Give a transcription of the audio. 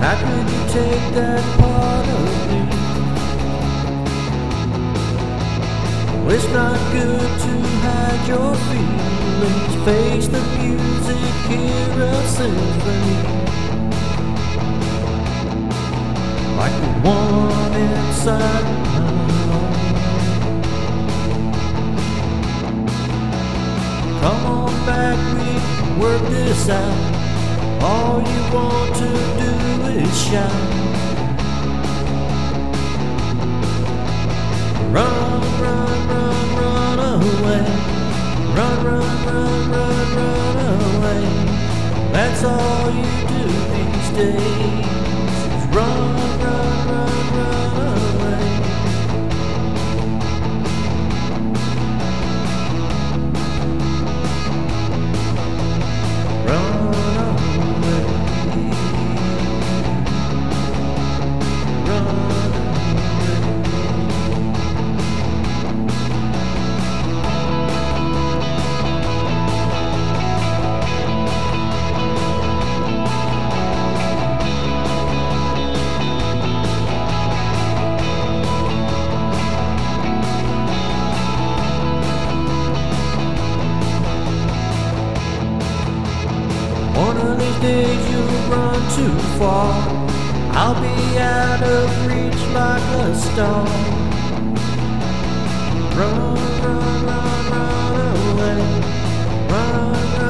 How could you take that part of it's not good to hide your feelings. Face the music, hear a symphony. Like the one inside. Come on back, we work this out. All you want to do is shout. Run, That's all you do these days. Is run, days you'll run too far. I'll be out of reach like a star. Run, run, run, run away. Run, run,